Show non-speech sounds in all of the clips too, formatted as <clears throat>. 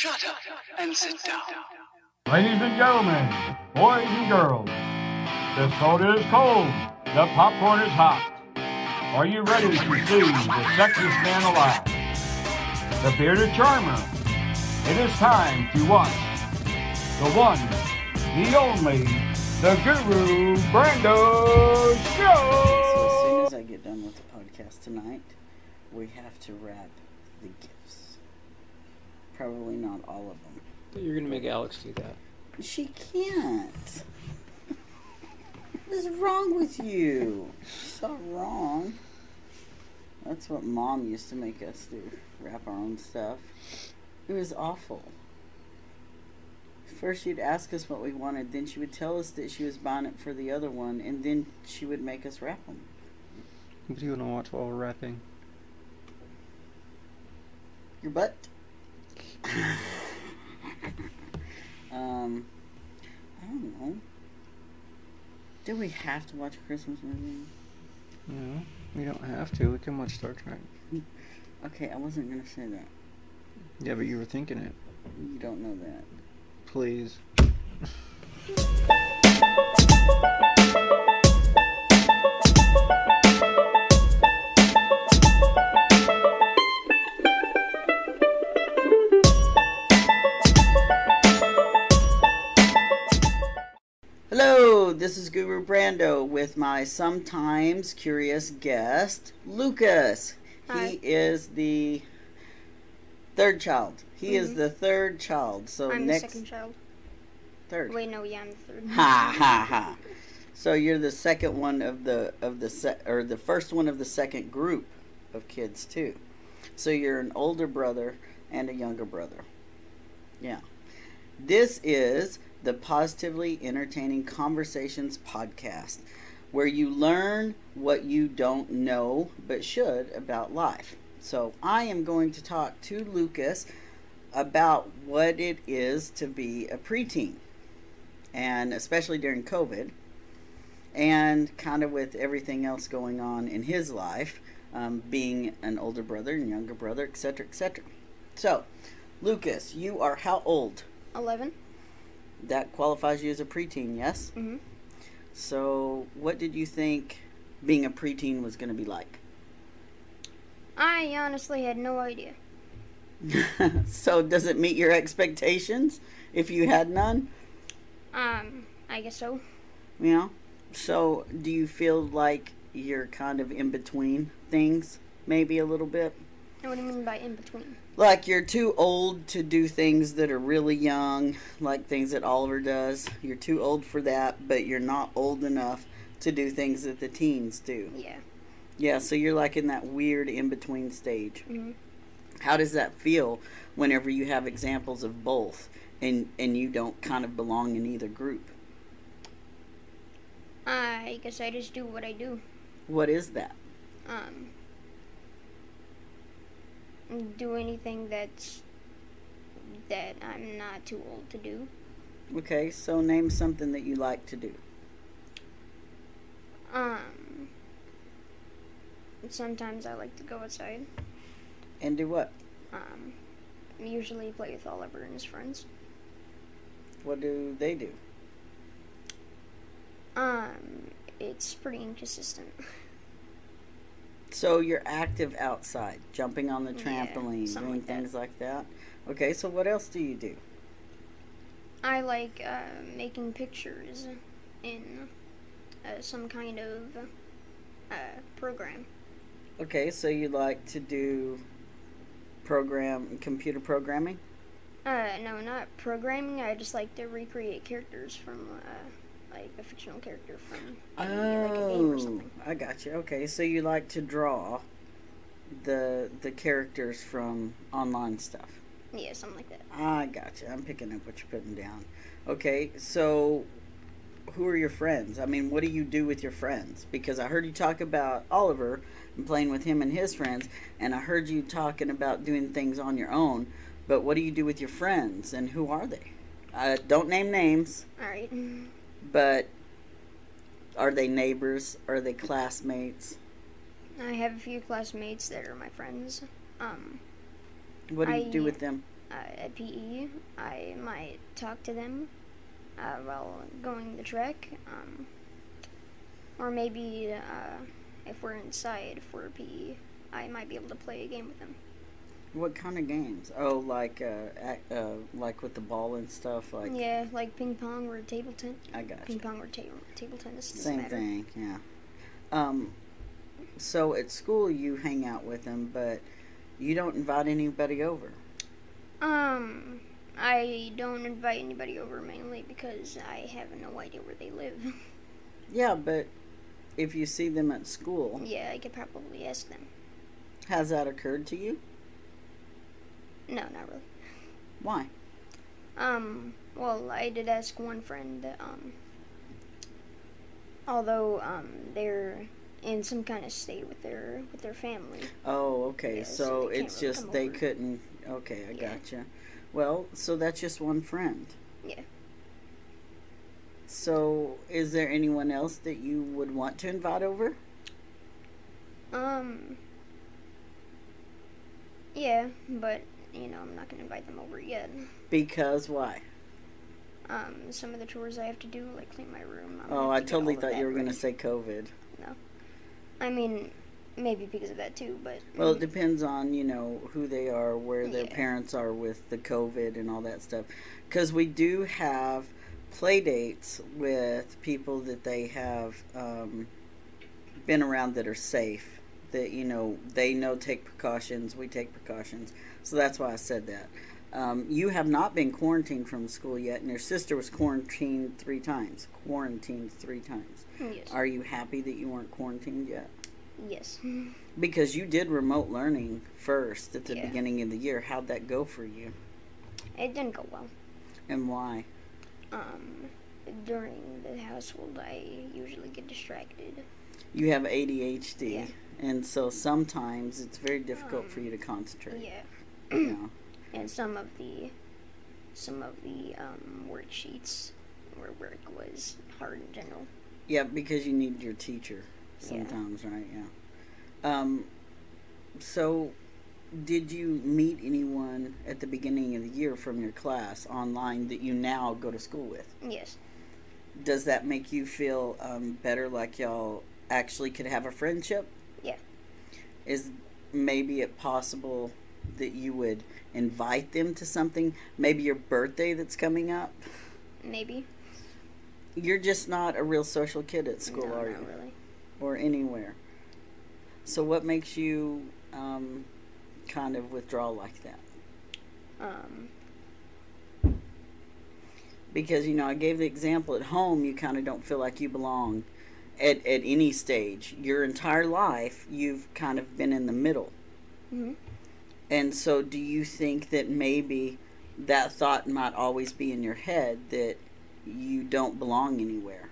Shut up and sit down. Ladies and gentlemen, boys and girls, the soda is cold, the popcorn is hot. Are you ready to see the sexiest man alive? The bearded charmer. It is time to watch the one, the only, the Guru Brando Show. So as soon as I get done with the podcast tonight, we have to wrap the gifts. Probably not all of them. You're gonna make Alex do that. She can't. What is wrong with you? So wrong. That's what mom used to make us do. Wrap our own stuff. It was awful. First, she'd ask us what we wanted, then she would tell us that she was buying it for the other one, and then she would make us wrap them. What do you wanna watch while we're wrapping? Your butt. <laughs> um, I don't know. Do we have to watch a Christmas movie? No, we don't have to. We can watch Star Trek. <laughs> Okay, I wasn't gonna say that. Yeah, but you were thinking it. You don't know that. Please. <laughs> this is Guru Brando with my sometimes curious guest, Lucas. Hi. He is the third child. He is the third child. So Mm-hmm. I'm next the second child. third. Wait, no, yeah, I'm the third. Ha ha ha. So you're the second one of the of the se- or the first one of the second group of kids too. So you're an older brother and a younger brother. Yeah. This is the Positively Entertaining Conversations podcast where you learn what you don't know but should about life. So I am going to talk to Lucas about what it is to be a preteen and especially during COVID, and kind of with everything else going on in his life, um, being an older brother and younger brother, etc., etc. So, Lucas, you are how old? 11. That qualifies you as a preteen, yes? Mm-hmm. So, what did you think being a preteen was going to be like? I honestly had no idea. <laughs> so, does it meet your expectations if you had none? Um, I guess so. You know? So, do you feel like you're kind of in between things, maybe a little bit? What do you mean by in between? Like you're too old to do things that are really young, like things that Oliver does. You're too old for that, but you're not old enough to do things that the teens do. Yeah. Yeah, so you're like in that weird in between stage. Mhm. How does that feel whenever you have examples of both and and you don't kind of belong in either group? I guess I just do what I do. What is that? Um, do anything that's that I'm not too old to do. Okay, so name something that you like to do. Um, sometimes I like to go outside. And do what? Um, usually play with Oliver and his friends. What do they do? Um, it's pretty inconsistent. <laughs> So you're active outside, jumping on the trampoline, something doing like that. things like that. Okay, so what else do you do? I like uh, making pictures in uh, some kind of uh, program. Okay, so you like to do program computer programming? Uh, no, not programming. I just like to recreate characters from uh, like a fictional character from maybe, like a game or Oh, something. I got you. Okay, so you like to draw the the characters from online stuff. Yeah, something like that. I got you. I'm picking up what you're putting down. Okay, so who are your friends? I mean, what do you do with your friends? Because I heard you talk about Oliver and playing with him and his friends, and I heard you talking about doing things on your own. But what do you do with your friends, and who are they? Uh, don't name names, All right. <laughs> but are they neighbors? Are they classmates? I have a few classmates that are my friends. Um, What do you do with them? uh, at PE, I might talk to them uh, while going the trek, um, or maybe uh, if we're inside for PE, I might be able to play a game with them. What kind of games? Oh, like uh, uh like with the ball and stuff. Like yeah, like ping pong or table tennis. I got Ping you. pong or ta- table tennis. Same matter. thing. Yeah. Um. So at school you hang out with them, but you don't invite anybody over. Um, I don't invite anybody over mainly because I have no idea where they live. <laughs> Yeah, but if you see them at school, yeah, I could probably ask them. has that occurred to you? No, not really. Why? Um, well, I did ask one friend, um, although, um, they're in some kind of state with their, with their family. Oh, okay. Yeah, so so it's really just they over. couldn't. Okay, I Yeah. gotcha. Well, so that's just one friend. Yeah. So, is there anyone else that you would want to invite over? Um, yeah, but, you know, I'm not gonna invite them over yet. Because why? Um, some of the chores I have to do, like clean my room. I'm Oh, I to totally thought you were going to say COVID. No. I mean, maybe because of that too, but. Well, it depends on you know who they are, where their Yeah. parents are with the COVID and all that stuff. Because we do have play dates with people that they have um, been around that are safe. That you know they know take precautions. We take precautions. So that's why I said that. Um, you have not been quarantined from school yet, and your sister was quarantined three times. Quarantined three times. yes. Are you happy that you weren't quarantined yet? yes. Because you did remote learning first at the Yeah. beginning of the year. How'd that go for you? It didn't go well. And why? Um, during the household, I usually get distracted. You have ADHD. Yeah. And so sometimes it's very difficult for you to concentrate. Yeah. <clears throat> And some of the, some of the um, worksheets or work was hard in general. Yeah, because you need your teacher Yeah. sometimes, right? Yeah. Um, so, did you meet anyone at the beginning of the year from your class online that you now go to school with? Yes. Does that make you feel um, better, like y'all actually could have a friendship? Yeah. Is maybe it possible that you would invite them to something? Maybe your birthday that's coming up? Maybe. You're just not a real social kid at school, no, are not you? really. Or anywhere. So, what makes you um, kind of withdraw like that? Um, Because, you know, I gave the example at home, you kind of don't feel like you belong at, at any stage. Your entire life, you've kind of been in the middle. mhm. And so, do you think that maybe that thought might always be in your head that you don't belong anywhere?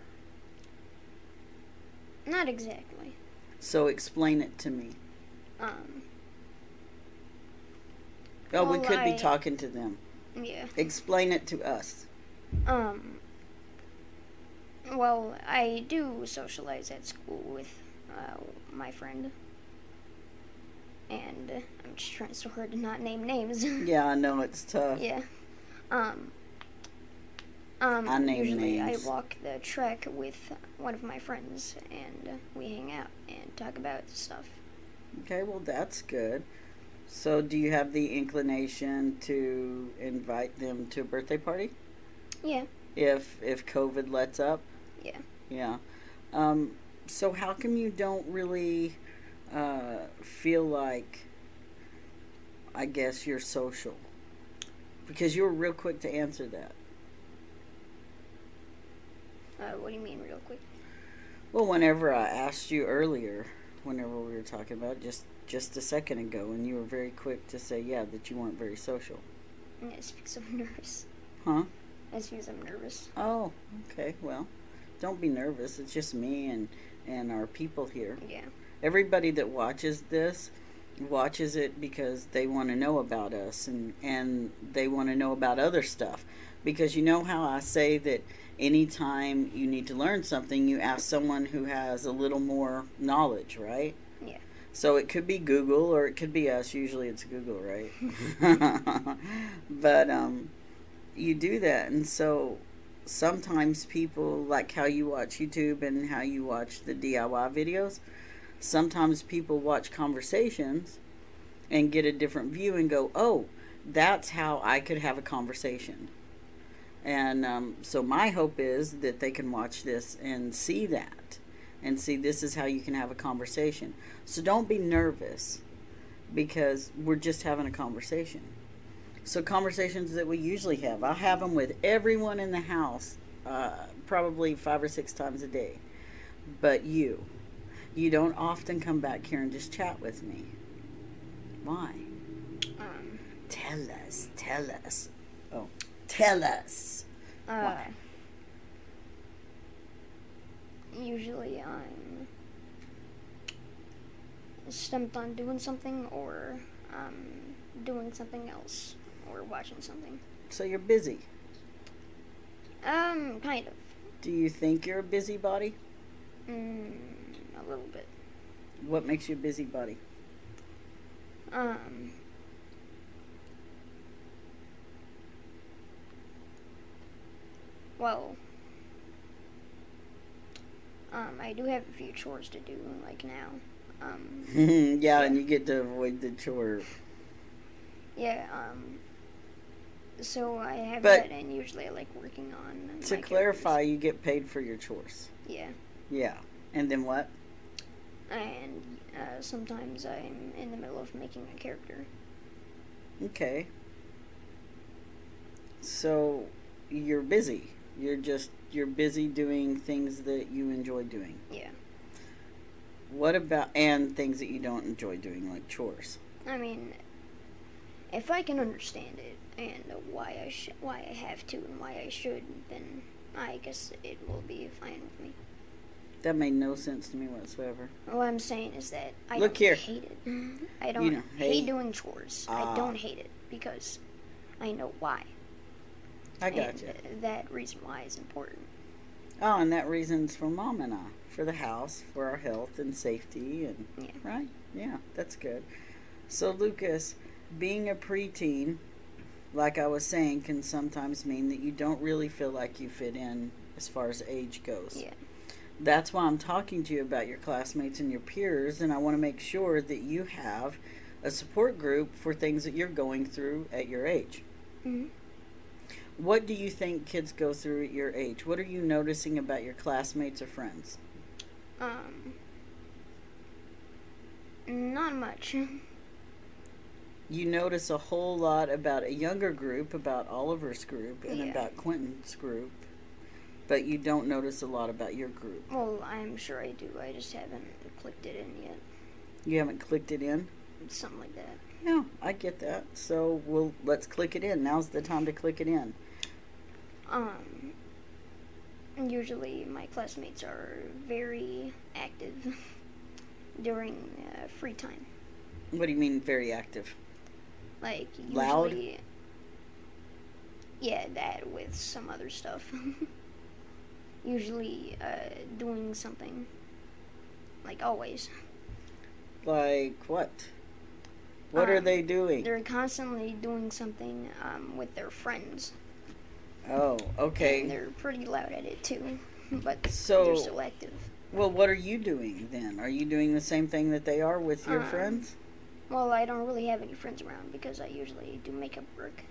Not exactly. So, explain it to me. Um, Oh, we Well, could be talking to them. yeah. Explain it to us. Um. Well, I do socialize at school with uh, my friend, and I'm just trying so hard to not name names. <laughs> Yeah, I know it's tough. yeah. Um. Um. I name usually, names. I walk the trek with one of my friends, and we hang out and talk about stuff. Okay, well, that's good. So, do you have the inclination to invite them to a birthday party? Yeah. If if COVID lets up? Yeah. Yeah. Um, so, how come you don't really uh, feel like, I guess, you're social? Because you were real quick to answer that. Uh, what do you mean, real quick? Well, whenever I asked you earlier, whenever we were talking about just just a second ago, and you were very quick to say, yeah, that you weren't very social. Yeah, it's because I'm nervous. Huh? It's because I'm nervous. Oh, okay. Well, don't be nervous. It's just me and and our people here. Yeah. Everybody that watches this watches it because they want to know about us and and they want to know about other stuff. Because you know how I say that anytime you need to learn something, you ask someone who has a little more knowledge, right? Yeah. So it could be Google or it could be us. Usually it's Google, right? <laughs> <laughs> but um, you do that, and so sometimes people like how you watch YouTube and how you watch the DIY videos. Sometimes people watch conversations and get a different view and go, "Oh, that's how I could have a conversation." And um, so my hope is that they can watch this and see that and see this is how you can have a conversation. So don't be nervous because we're just having a conversation. So conversations that we usually have, I have them with everyone in the house, uh, probably five or six times a day. But you, you don't often come back here and just chat with me. Why? Um, Tell us. Tell us. Oh, tell us. uh, Why? usually I'm stumped on doing something or um, doing something else or watching something. So you're busy. Um, kind of. Do you think you're a busybody? Mm, a little bit. What makes you a busybody? Um, well, um, I do have a few chores to do, like now. Um, <laughs> yeah, and you get to avoid the chore. yeah, um, so I have But- that, and usually I like working on. To clarify, you get paid for your chores. Yeah. Yeah. And then what? And uh, sometimes I'm in the middle of making a character. Okay. So you're busy. You're just you're busy doing things that you enjoy doing. Yeah. What about and things that you don't enjoy doing like chores? I mean, if I can understand it and why I sh- why I have to and why I should, then I guess it will be fine with me. That made no sense to me whatsoever. What I'm saying is that I Look don't here. hate it. I don't don't hate, hate- doing chores. Ah. I don't hate it because I know why. I and gotcha. that reason why is important. Oh, and that reason's for mom and I, for the house, for our health and safety, and Yeah. right, yeah, that's good. So Lucas, being a preteen, like I was saying, can sometimes mean that you don't really feel like you fit in as far as age goes. Yeah. That's why I'm talking to you about your classmates and your peers, and I want to make sure that you have a support group for things that you're going through at your age. Mhm. What do you think kids go through at your age? What are you noticing about your classmates or friends? Um. Not much. <laughs> You notice a whole lot about a younger group, about Oliver's group, and Yeah. about Quentin's group, but you don't notice a lot about your group. Well, I'm sure I do. I just haven't clicked it in yet. You haven't clicked it in? Something like that. Yeah, I get that. So we'll let's click it in. Now's the time to click it in. Um, usually my classmates are very active <laughs> during uh, free time. What do you mean very active? Like usually, Loud? yeah, that with some other stuff. <laughs> usually uh, doing something. Like always, Like what? What are Um, they doing? they're constantly doing something um, with their friends. Oh, And okay. they're pretty loud at it too, <laughs> but So- they're still active. Well, what are you doing then? Are you doing the same thing that they are with your Um, friends? Well, I don't really have any friends around because I usually do makeup work.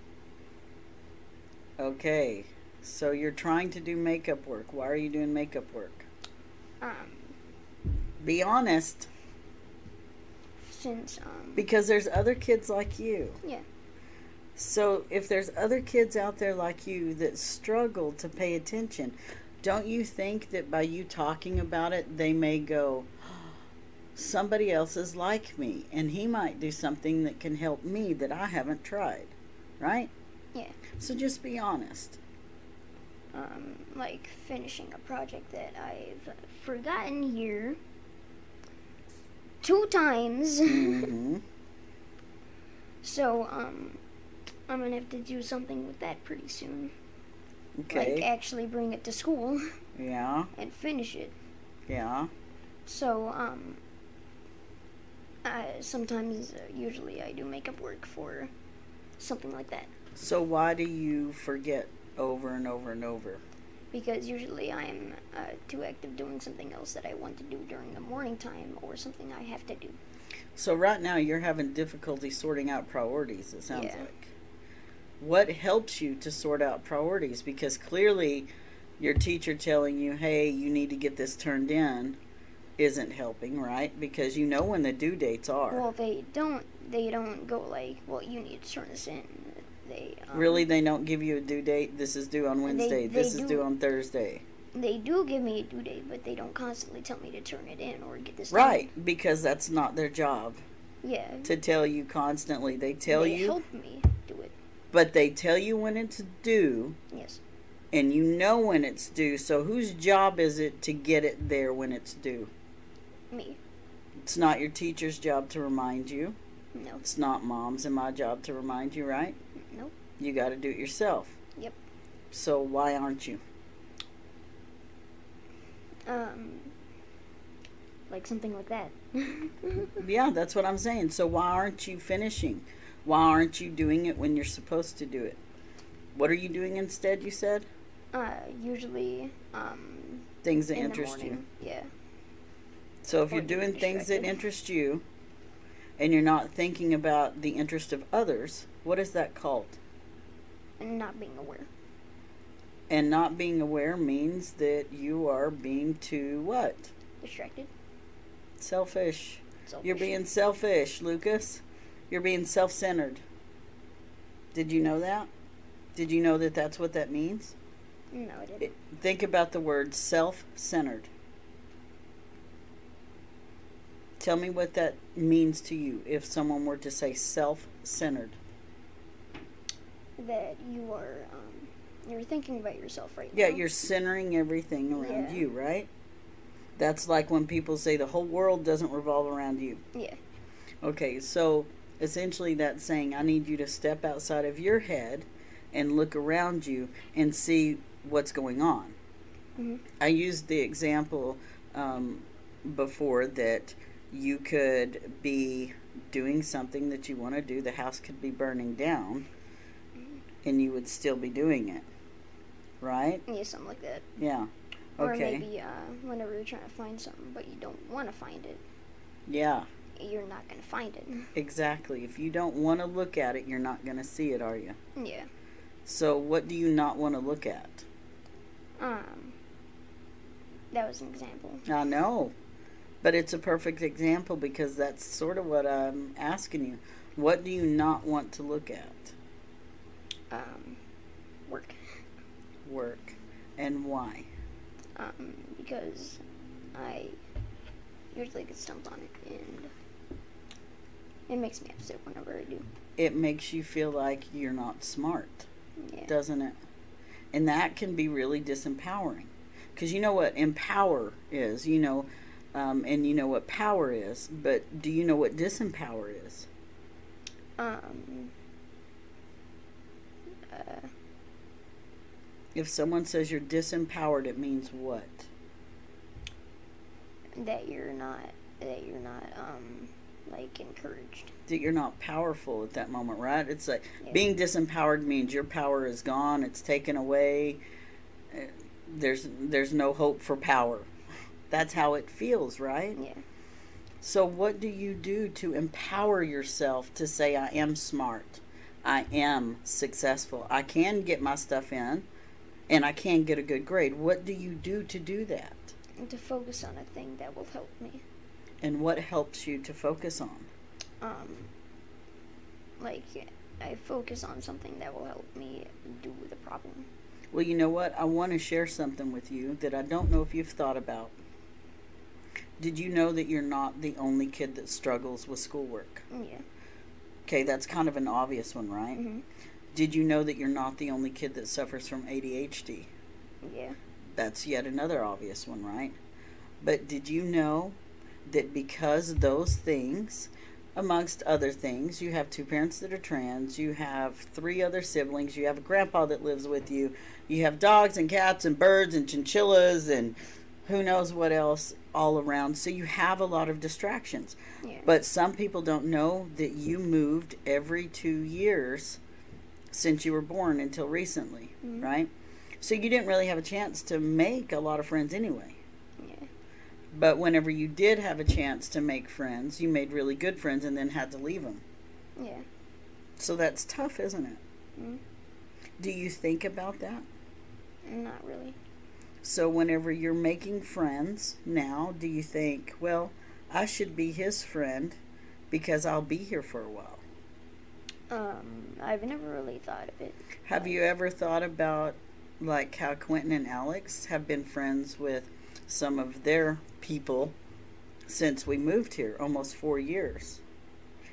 Okay. So you're trying to do makeup work. Why are you doing makeup work? Um, Be honest. since um, Because there's other kids like you. Yeah. So if there's other kids out there like you that struggle to pay attention, don't you think that by you talking about it, they may go, somebody else is like me, and he might do something that can help me that I haven't tried, right? Yeah. So just be honest. Um, like finishing a project that I've forgotten here two times. hmm <laughs> so um, I'm gonna have to do something with that pretty soon. Okay. Like actually bring it to school <laughs> Yeah. and finish it. Yeah. So um, Uh, sometimes, uh, usually, I do makeup work for something like that. So why do you forget over and over and over? Because usually I'm uh, too active doing something else that I want to do during the morning time or something I have to do. So right now you're having difficulty sorting out priorities, it sounds Yeah. like. What helps you to sort out priorities? Because clearly your teacher telling you, hey, you need to get this turned in isn't helping, right? Because you know when the due dates are. Well, they don't. They don't go like, "Well, you need to turn this in." They um, really, they don't give you a due date. This is due on Wednesday. they this is do. due on Thursday. They do give me a due date, but they don't constantly tell me to turn it in or get this done. Right, because that's not their job Yeah. to tell you constantly. They tell they you, help me do it. but they tell you when it's due, Yes. and you know when it's due. So whose job is it to get it there when it's due? Me. It's not your teacher's job to remind you. No. It's not mom's and my job to remind you, right? Nope. You got to do it yourself. Yep. So why aren't you? Um. Like something like that. <laughs> Yeah, that's what I'm saying. So why aren't you finishing? Why aren't you doing it when you're supposed to do it? What are you doing instead, you said? uh, usually, um, Things that in interest you. Yeah. So if Or you're doing things that interest you and you're not thinking about the interest of others, what is that called? And not being aware. And not being aware means that you are being too what? Distracted. Selfish. Selfish. You're being selfish, Lucas. You're being self centered. Did you know that? Did you know that that's what that means? No, I didn't. Think about the word self centered. Tell me what that means to you if someone were to say self centered. That you are um, you're thinking about yourself right Yeah, now. Yeah, you're centering everything around Yeah. you, right? That's like when people say the whole world doesn't revolve around you. Yeah. Okay, so essentially that's saying I need you to step outside of your head and look around you and see what's going on. Mhm. I used the example um, before that you could be doing something that you want to do, the house could be burning down, and you would still be doing it. Right? Yeah, something like that. Yeah. Okay. Or maybe uh, whenever you're trying to find something but you don't want to find it, Yeah, you're not gonna find it. <laughs> exactly. If you don't want to look at it, you're not going to see it, are you? Yeah. So, what do you not want to look at? Um. That was an example. I know, but it's a perfect example because that's sort of what I'm asking you. What do you not want to look at? Um, work. Work. And why? Um, because I usually get stumped on it, and it makes me upset whenever I do. It makes you feel like you're not smart, Yeah. doesn't it? And that can be really disempowering. Because you know what empower is, you know, um, and you know what power is, but do you know what disempower is? Um. Uh, If someone says you're disempowered, it means what? that you're not. That you're not. Um, like encouraged. that you're not powerful at that moment, right? It's like Yeah. being disempowered means your power is gone, it's taken away. uh, There's there's no hope for power. <laughs> That's how it feels, right? Yeah. So what do you do to empower yourself to say I am smart? I am successful. I can get my stuff in and I can get a good grade. What do you do to do that? And to focus on a thing that will help me. And what helps you to focus on? Um. Like I focus on something that will help me do the problem. Well, you know what? I want to share something with you that I don't know if you've thought about. Did you know that you're not the only kid that struggles with schoolwork? Yeah. Okay, that's kind of an obvious one, right? Mhm. Did you know that you're not the only kid that suffers from ADHD? Yeah. That's yet another obvious one, right? But did you know that because those things, amongst other things, you have two parents that are trans, you have three other siblings, you have a grandpa that lives with you, you have dogs and cats and birds and chinchillas and who knows what else all around. So you have a lot of distractions. Yeah. But some people don't know that you moved every two years since you were born until recently, Mhm. right? So you didn't really have a chance to make a lot of friends anyway. Yeah. But whenever you did have a chance to make friends, you made really good friends and then had to leave them. Yeah. So that's tough, isn't it? Mhm. Do you think about that? Not really. So whenever you're making friends now, do you think, well, I should be his friend because I'll be here for a while? Um, I've never really thought of it. Have you ever thought about like how Quentin and Alex have been friends with some of their people since we moved here, almost four years?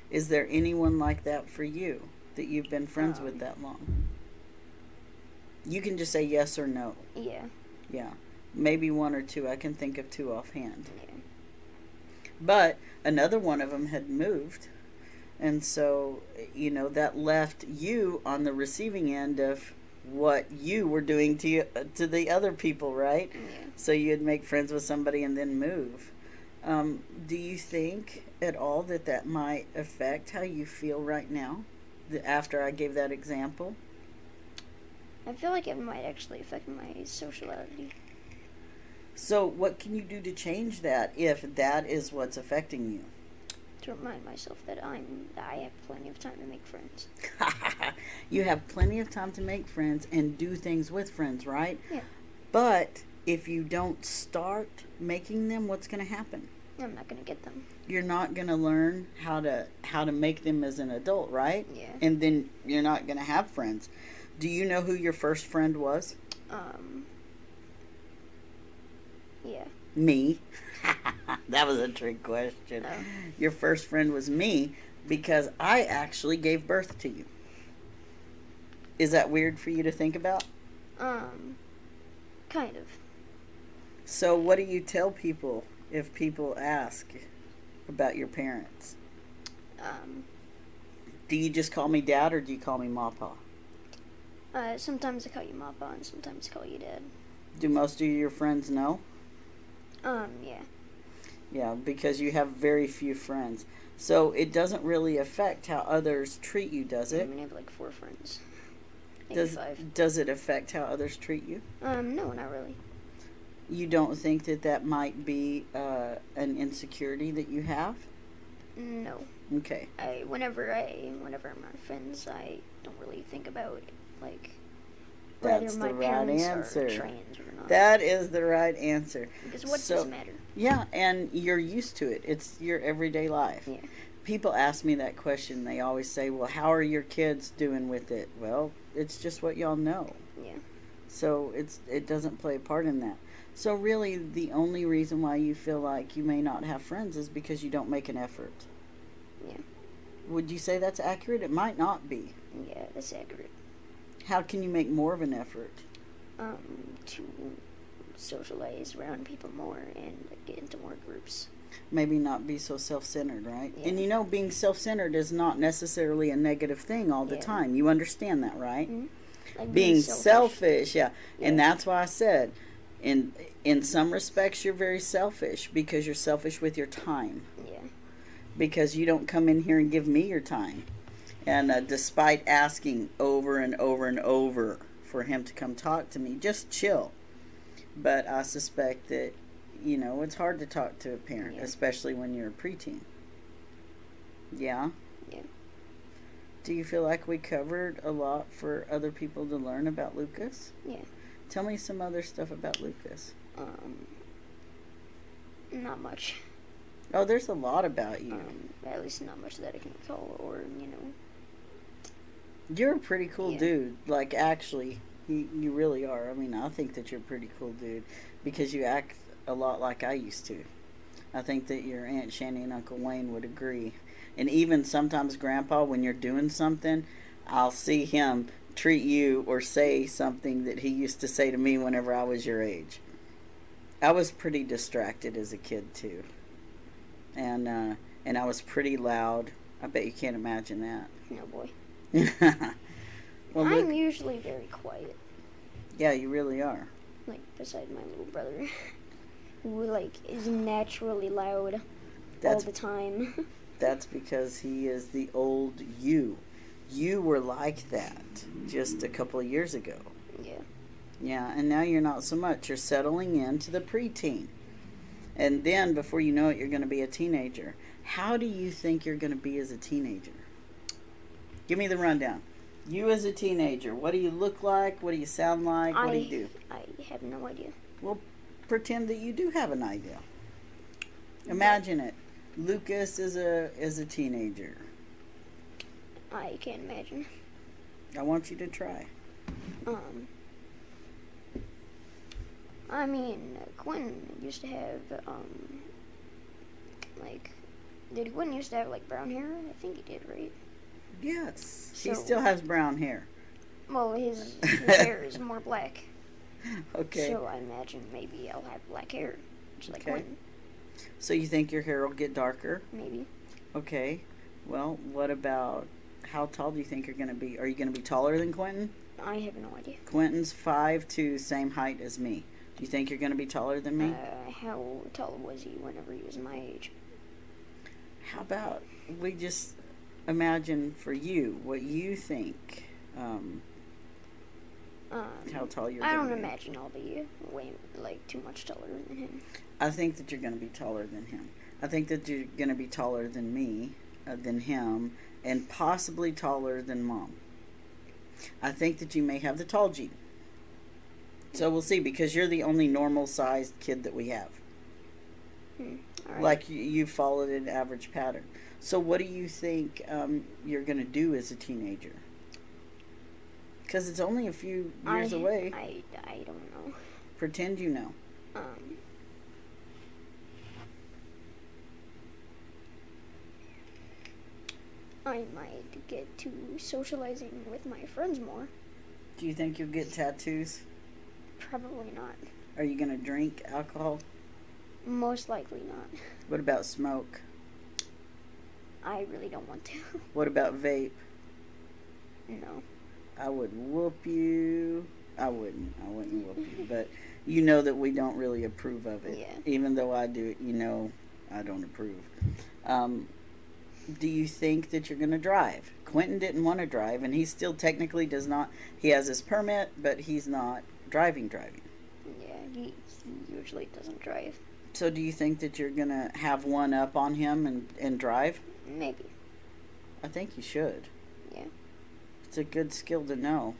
Is there anyone like that for you that you've been friends with Um. that long? You can just say yes or no. Yeah. Yeah. Maybe one or two. I can think of two offhand. Yeah. But another one of them had moved. And so, you know, that left you on the receiving end of what you were doing to you, to the other people, right? Yeah. So you'd make friends with somebody and then move. Um, do you think at all that that might affect how you feel right now? After I gave that example, I feel like it might actually affect my sociality. so what can you do to change that if that is what's affecting you? To remind myself that I'm I have plenty of time to make friends. <laughs> you have plenty of time to make friends and do things with friends, right? Yeah. But if you don't start making them, what's going to happen? I'm not gonna get them. You're not going to learn how to how to make them as an adult, right? Yeah. And then you're not going to have friends. Do you know who your first friend was? Um. Yeah. Me. <laughs> that was a trick question. Oh. Your first friend was me because I actually gave birth to you. Is that weird for you to think about? Um. Kind of. So, what do you tell people if people ask about your parents? Um. Do you just call me dad or do you call me Mapa? Uh, sometimes I call you Mappa and sometimes I call you Dad. Do most of your friends know? Um. Yeah. Yeah, because you have very few friends. So, it doesn't really affect how others treat you, does it? I mean, I have like four friends. Maybe Does, five. does it affect how others treat you? Um. No, not really. You don't think that that might be uh, an insecurity that you have? No. Okay. I whenever I whenever I'm around friends, I don't really think about like whether That's my the right parents answer. are trans or not. That is the right answer. because what so- does matter? Yeah, and you're used to it. It's your everyday life. Yeah. People ask me that question. They always say, "Well, how are your kids doing with it?" Well, it's just what y'all know. Yeah. So it's it doesn't play a part in that. So really, the only reason why you feel like you may not have friends is because you don't make an effort. Yeah. Would you say that's accurate? It might not be. Yeah, that's accurate. How can you make more of an effort? Um, to socialize around people more and get into more groups. maybe not be so self-centered, right? Yeah. And you know, being self-centered is not necessarily a negative thing all the Yeah. time. You understand that, right? Mm -hmm. Like Being selfish, yeah. And that's why I said in in some respects you're very selfish because you're selfish with your time Yeah. because you don't come in here and give me your time. And uh, despite asking over and over and over for him to come talk to me, just chill. But I suspect that, you know, it's hard to talk to a parent, Yeah. especially when you're a preteen. Yeah? Yeah. Do you feel like we covered a lot for other people to learn about Lucas? Yeah. Tell me some other stuff about Lucas. Um, not much. Oh, there's a lot about you. Um, at least not much that I can recall, or you know. You're a pretty cool Yeah. dude. Like, actually, you, you really are. I mean, I think that you're a pretty cool dude because you act a lot like I used to. I think that your Aunt Shanny and Uncle Wayne would agree. And even sometimes, Grandpa, when you're doing something, I'll see him treat you or say something that he used to say to me whenever I was your age. I was pretty distracted as a kid, too. And, uh, and I was pretty loud. I bet you can't imagine that. No boy. <laughs> well, I'm look, usually very quiet, yeah, you really are. like beside my little brother. <laughs> who like is naturally loud all That's the time. <laughs> that's because he is the old you. You were like that just a couple of years ago. yeah. Yeah, and now you're not so much. You're settling into the preteen. And then before you know it, you're going to be a teenager. How do you think you're going to be as a teenager? Give me the rundown. You as a teenager, what do you look like? What do you sound like? What do you do? I have no idea. Well, pretend that you do have an idea. Imagine it. Lucas is a is a teenager. I can't imagine. I want you to try. Um, I mean, Quinn used to have, um, like, did Quinn used to have, like, brown hair? I think he did, right? Yes. he So- still has brown hair. Well, his, <laughs> his hair is more black. Okay. So I imagine maybe I'll have black hair, like Okay. So you think your hair will get darker? maybe. Okay. Well, what about how tall do you think you're going to be? Are you going to be taller than Quentin? I have no idea. Quentin's five two, same height as me. Do you think you're going to be taller than me? Uh, how tall was he whenever he was my age? How about we just imagine for you what you think? Um, Um, how tall you're I don't be? imagine I'll be way, like, too much taller than him. I think that you're going to be taller than him. I think that you're going to be taller than me, uh, than him, and possibly taller than mom. I think that you may have the tall gene. So we'll see because you're the only normal sized kid that we have. Right. Like you, you followed an average pattern. So what do you think um, you're going to do as a teenager? Because it's only a few years I, away. I, I don't know. Pretend you know. Um, I might get to socializing with my friends more. Do you think you'll get tattoos? Probably not. Are you going to drink alcohol? Most likely not. What about smoke? I really don't want to. <laughs> What about vape? no. I would whoop you. I wouldn't. I wouldn't whoop you. <laughs> But you know that we don't really approve of it. Yeah. Even though I do it, you know I don't approve. Um, do you think that you're going to drive? Quentin didn't want to drive, and he still technically does not. He has his permit, but he's not driving, driving. Yeah, he, he usually doesn't drive. So do you think that you're going to have one up on him and, and drive? Maybe. I think you should. Yeah. It's a good skill to know.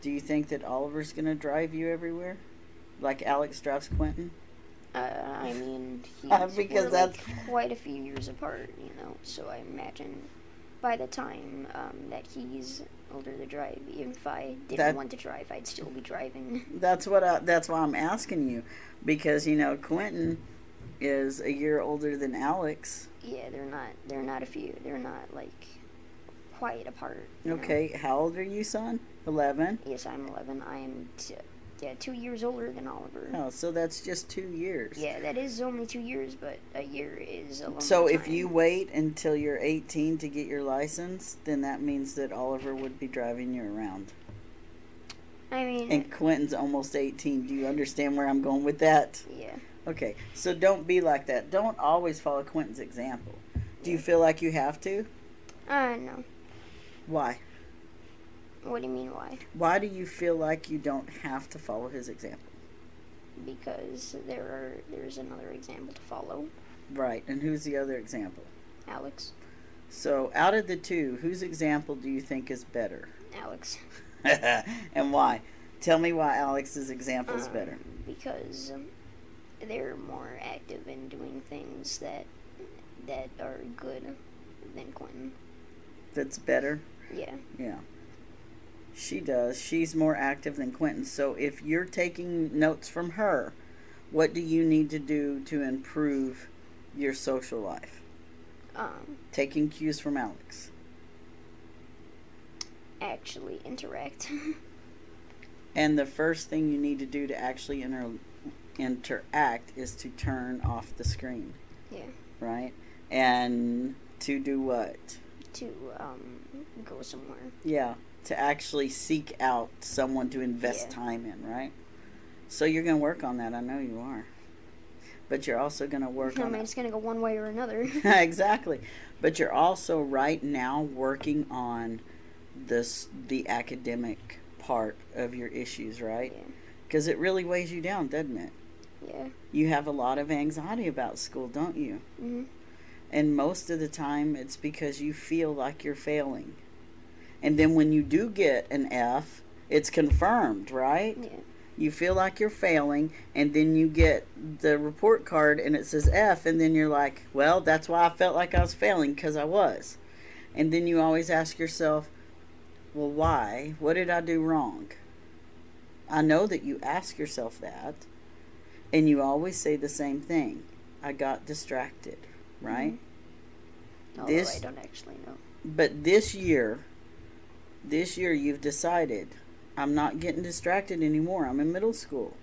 Do you think that Oliver's going to drive you everywhere? Like Alex drives Quentin? Uh, I mean, he's, <laughs> because we're, that's- like, quite a few years apart, you know. So I imagine by the time um, that he's older to drive, even if I didn't That- want to drive, I'd still be driving. That's what I, that's why I'm asking you because you know Quentin is a year older than Alex. yeah, they're not. They're not a few. They're not like quite apart. you know. Okay, how old are you, son? 11. Yes, I'm 11. I am. T- yeah, two years older than Oliver. Oh, so that's just 2 years. Yeah, that is only two years, but a year is a long So time. if you wait until you're 18 to get your license, then that means that Oliver would be driving you around. I mean, And Quentin's almost 18. Do you understand where I'm going with that? yeah. Okay, so don't be like that. Don't always follow Quentin's example. Do you feel like you have to? Uh, no. Why? What do you mean, why? Why do you feel like you don't have to follow his example? Because there are there's another example to follow. Right, and who's the other example? Alex. So, out of the two, whose example do you think is better? Alex. <laughs> and why? Tell me why Alex's example is Um, better. Because um, they're more active in doing things that that are good than Quentin. That's better? Yeah. Yeah. She does. She's more active than Quentin. So, if you're taking notes from her, what do you need to do to improve your social life? Um, Taking cues from Alex. actually interact. <laughs> And the first thing you need to do to actually inter- interact is to turn off the screen. Yeah. Right? And to do what? to um go somewhere. Yeah. To actually seek out someone to invest Yeah. time in, right? So you're going to work on that. I know you are. but you're also going to work I on mean, it's gonna go one way or another. <laughs> exactly. But you're also right now working on this the academic part of your issues, right? Yeah. Because it really weighs you down, doesn't it? Yeah. You have a lot of anxiety about school, don't you? Mhm. And most of the time, it's because you feel like you're failing. And then when you do get an F, it's confirmed, right? Yeah. You feel like you're failing, and then you get the report card and it says F, and then you're like, well, that's why I felt like I was failing, because I was. And then you always ask yourself, well, why? What did I do wrong? I know that you ask yourself that, and you always say the same thing I got distracted, right? Although This- I don't actually know. But this year, this year you've decided I'm not getting distracted anymore. I'm in middle school.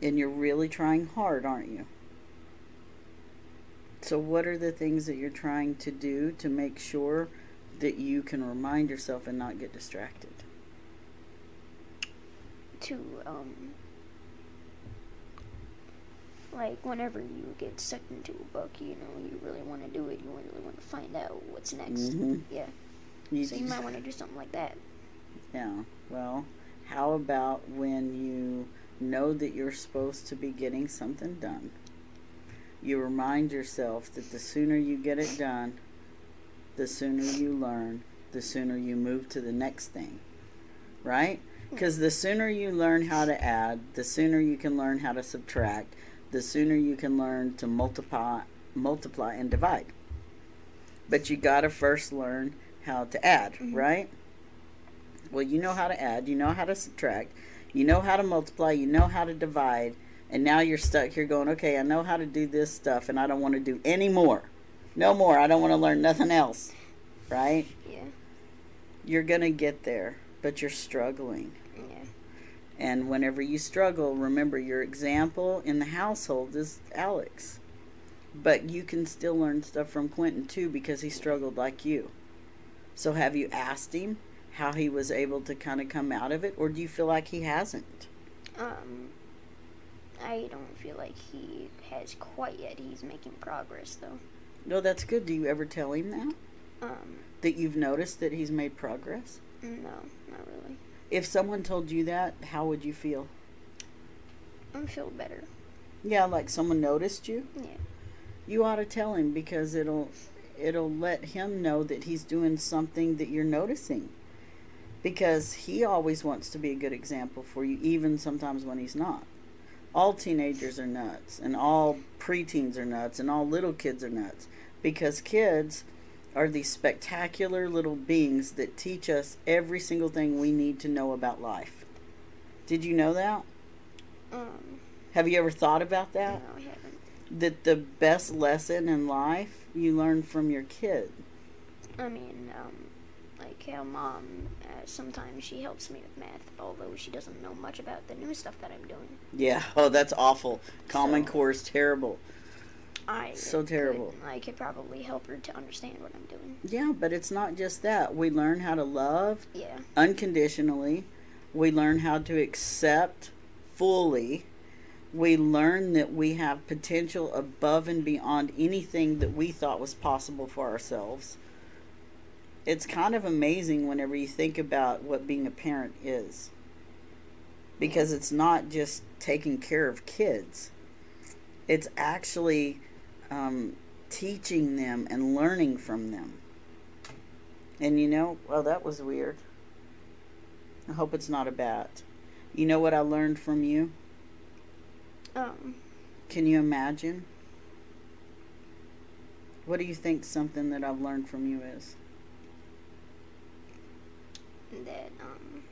And you're really trying hard, aren't you? So, what are the things that you're trying to do to make sure that you can remind yourself and not get distracted? To um, like whenever you get sucked into a book, you know, you really want to do it. You really want to find out what's next. Mhm. Yeah. You So you might want to do something like that. Yeah. Well, how about when you know that you're supposed to be getting something done? You remind yourself that the sooner you get it done, the sooner you learn, the sooner you move to the next thing. Right? Because the sooner you learn how to add, the sooner you can learn how to subtract, the sooner you can learn to multiply, multiply and divide. But you got to first learn how to add, mm-hmm. right? Well, you know how to add, you know how to subtract, you know how to multiply, you know how to divide, and now you're stuck here going, okay, I know how to do this stuff, and I don't want to do any more. No more. I don't want to learn nothing else. Right? Yeah. You're going to get there, but you're struggling. And whenever you struggle, remember your example in the household is Alex. But you can still learn stuff from Quentin too because he struggled like you. So have you asked him how he was able to kind of come out of it, or do you feel like he hasn't? Um, I don't feel like he has quite yet. He's making progress though. No, that's good. Do you ever tell him that? Um, That you've noticed that he's made progress? no, not really. If someone told you that, how would you feel? I feel better. Yeah, like someone noticed you? Yeah. You ought to tell him because it'll it'll let him know that he's doing something that you're noticing. Because he always wants to be a good example for you, even sometimes when he's not. All teenagers are nuts, and all preteens are nuts, and all little kids are nuts. Because kids are these spectacular little beings that teach us every single thing we need to know about life. Did you know that? Um, Have you ever thought about no, that? I haven't. that the best lesson in life you learn from your kid. I mean, um, like how mom, uh, sometimes she helps me with math, although she doesn't know much about the new stuff that I'm doing. Yeah. Oh, that's awful. Common So- Core is terrible. I So could- terrible. I could probably help her to understand what I'm doing. Yeah, but it's not just that. We learn how to love Yeah. unconditionally. We learn how to accept fully. We learn that we have potential above and beyond anything that we thought was possible for ourselves. It's kind of amazing whenever you think about what being a parent is. Because it's not just taking care of kids, it's actually um, teaching them and learning from them. And you know, well, that was weird. I hope it's not a bat. You know what I learned from you? Um, Can you imagine? What do you think something that I've learned from you is? that, um,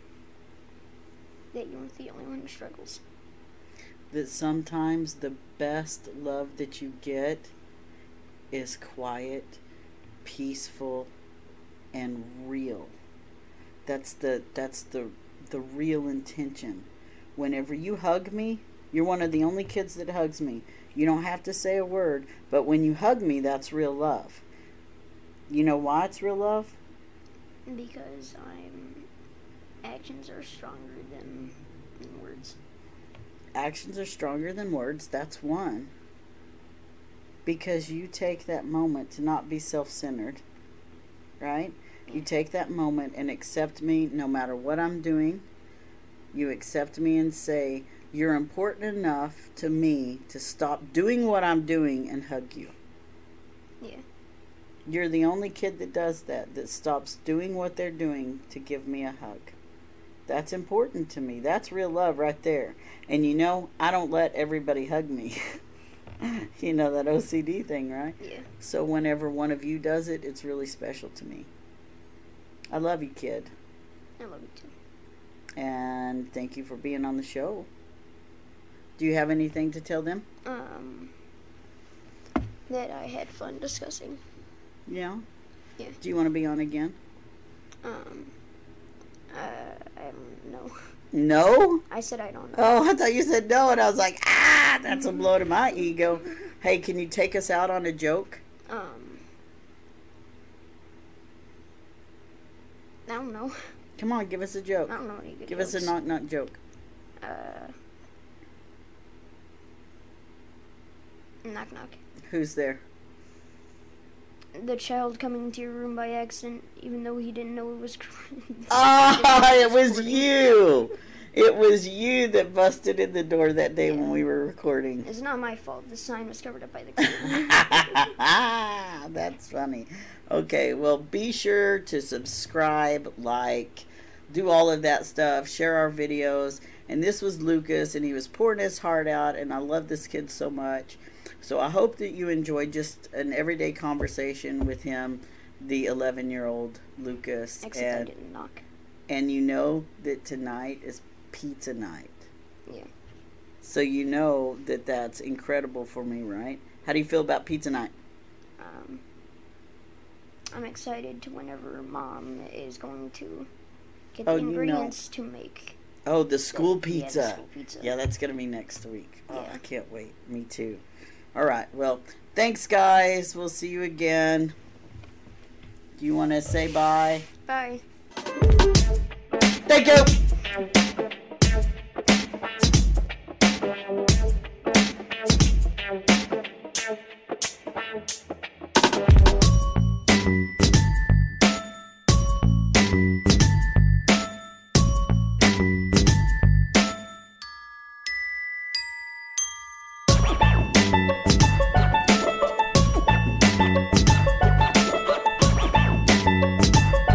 that you aren't the only one who struggles. That sometimes the best love that you get is quiet, peaceful, and real. That's the that's the the real intention. Whenever you hug me, you're one of the only kids that hugs me. You don't have to say a word, but when you hug me, that's real love. You know why it's real love? Because I'm, actions are stronger than. Actions are stronger than words. That's one. Because you take that moment to not be self centered, right? You take that moment and accept me no matter what I'm doing. You accept me and say, You're important enough to me to stop doing what I'm doing and hug you. Yeah. You're the only kid that does that, that stops doing what they're doing to give me a hug. That's important to me. That's real love right there. And you know, I don't let everybody hug me. <laughs> you know that OCD thing, right? Yeah. So whenever one of you does it, it's really special to me. I love you, kid. I love you too. And thank you for being on the show. Do you have anything to tell them? Um, that I had fun discussing. Yeah? Yeah. Do you want to be on again? Um, uh, I don't know. No? I said I don't know. Oh, I thought you said no, and I was like, ah, that's a blow to my ego. Hey, can you take us out on a joke? Um, I don't know. Come on, give us a joke. I don't know any good Give us a knock knock joke. Uh, knock knock. Who's there? The child coming into your room by accident, even though he didn't know it was. <laughs> Ah, it was <laughs> you. It was you that busted in the door that day when we were recording. It's not my fault. The sign was covered up by the <laughs> crew. That's funny. Okay, well, be sure to subscribe, like, do all of that stuff, share our videos. And this was Lucas, and he was pouring his heart out, and I love this kid so much. So I hope that you enjoyed just an everyday conversation with him, the 11 year old Lucas. Except I and, didn't knock. and you know that tonight is pizza night. Yeah. So you know that that's incredible for me, right? How do you feel about pizza night? Um, I'm excited to whenever mom is going to get Oh, the know. ingredients to make. Oh, the school Yeah, the pizza. school pizza. Yeah, that's gonna be next week. Oh, Yeah. I can't wait. Me too. All right. Well, thanks, guys. We'll see you again. Do you want to say bye? Bye. Thank you.